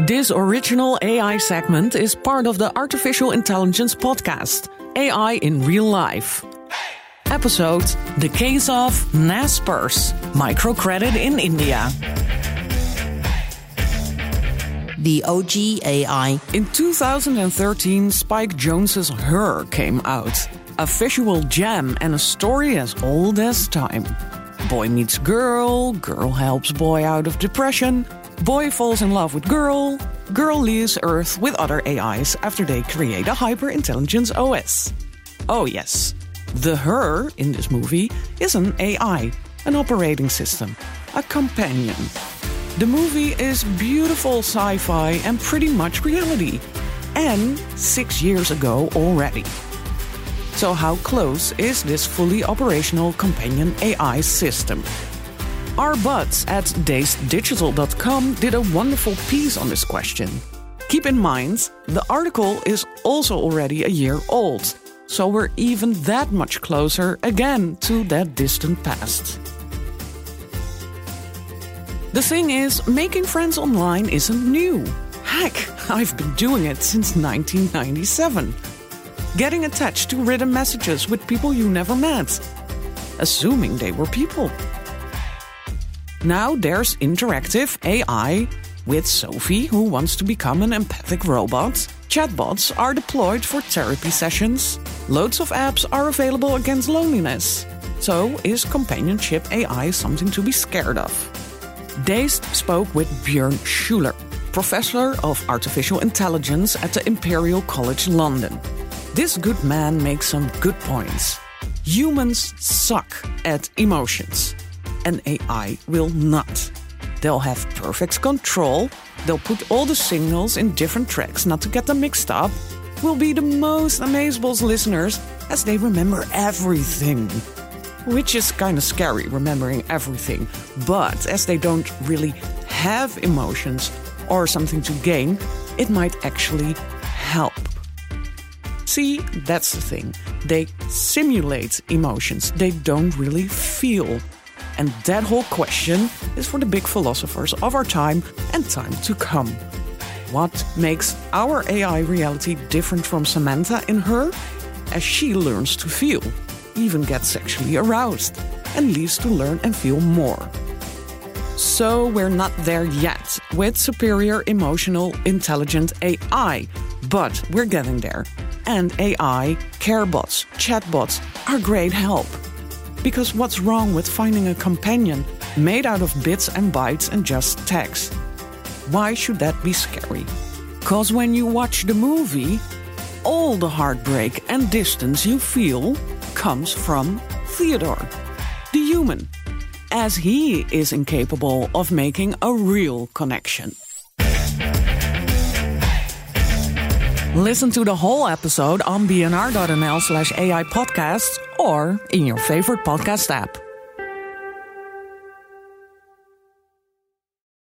This original AI segment is part of the Artificial Intelligence podcast, AI in Real Life. Episode The Case of Naspers, Microcredit in India. The OG AI. In 2013, Spike Jonze's Her came out. A visual gem and a story as old as time. Boy meets girl, girl helps boy out of depression, boy falls in love with girl, girl leaves Earth with other AIs after they create a hyper intelligence OS. Oh, yes, the her in this movie is an AI, an operating system, a companion. The movie is beautiful sci fi and pretty much reality. And six years ago already. So, how close is this fully operational companion AI system? Our buds at dazeddigital.com did a wonderful piece on this question. Keep in mind, the article is also already a year old, so we're even that much closer again to that distant past. The thing is, making friends online isn't new. Heck, I've been doing it since 1997 getting attached to written messages with people you never met, assuming they were people. Now there's interactive AI with Sophie, who wants to become an empathic robot. Chatbots are deployed for therapy sessions. Loads of apps are available against loneliness. So, is companionship AI something to be scared of? Dazed spoke with Björn Schuller, professor of artificial intelligence at the Imperial College London. This good man makes some good points. Humans suck at emotions, and AI will not. They'll have perfect control, they'll put all the signals in different tracks not to get them mixed up, will be the most amazeballs listeners as they remember everything. Which is kind of scary, remembering everything. But as they don't really have emotions or something to gain, it might actually help. See, that's the thing. They simulate emotions, they don't really feel. And that whole question is for the big philosophers of our time and time to come. What makes our AI reality different from Samantha in her? As she learns to feel, even gets sexually aroused, and leaves to learn and feel more. So we're not there yet with superior emotional intelligent AI, but we're getting there and AI, carebots, chatbots are great help. Because what's wrong with finding a companion made out of bits and bytes and just text? Why should that be scary? Because when you watch the movie, all the heartbreak and distance you feel comes from Theodore, the human, as he is incapable of making a real connection. Listen to the whole episode on bnr.nl slash AI podcasts or in your favorite podcast app.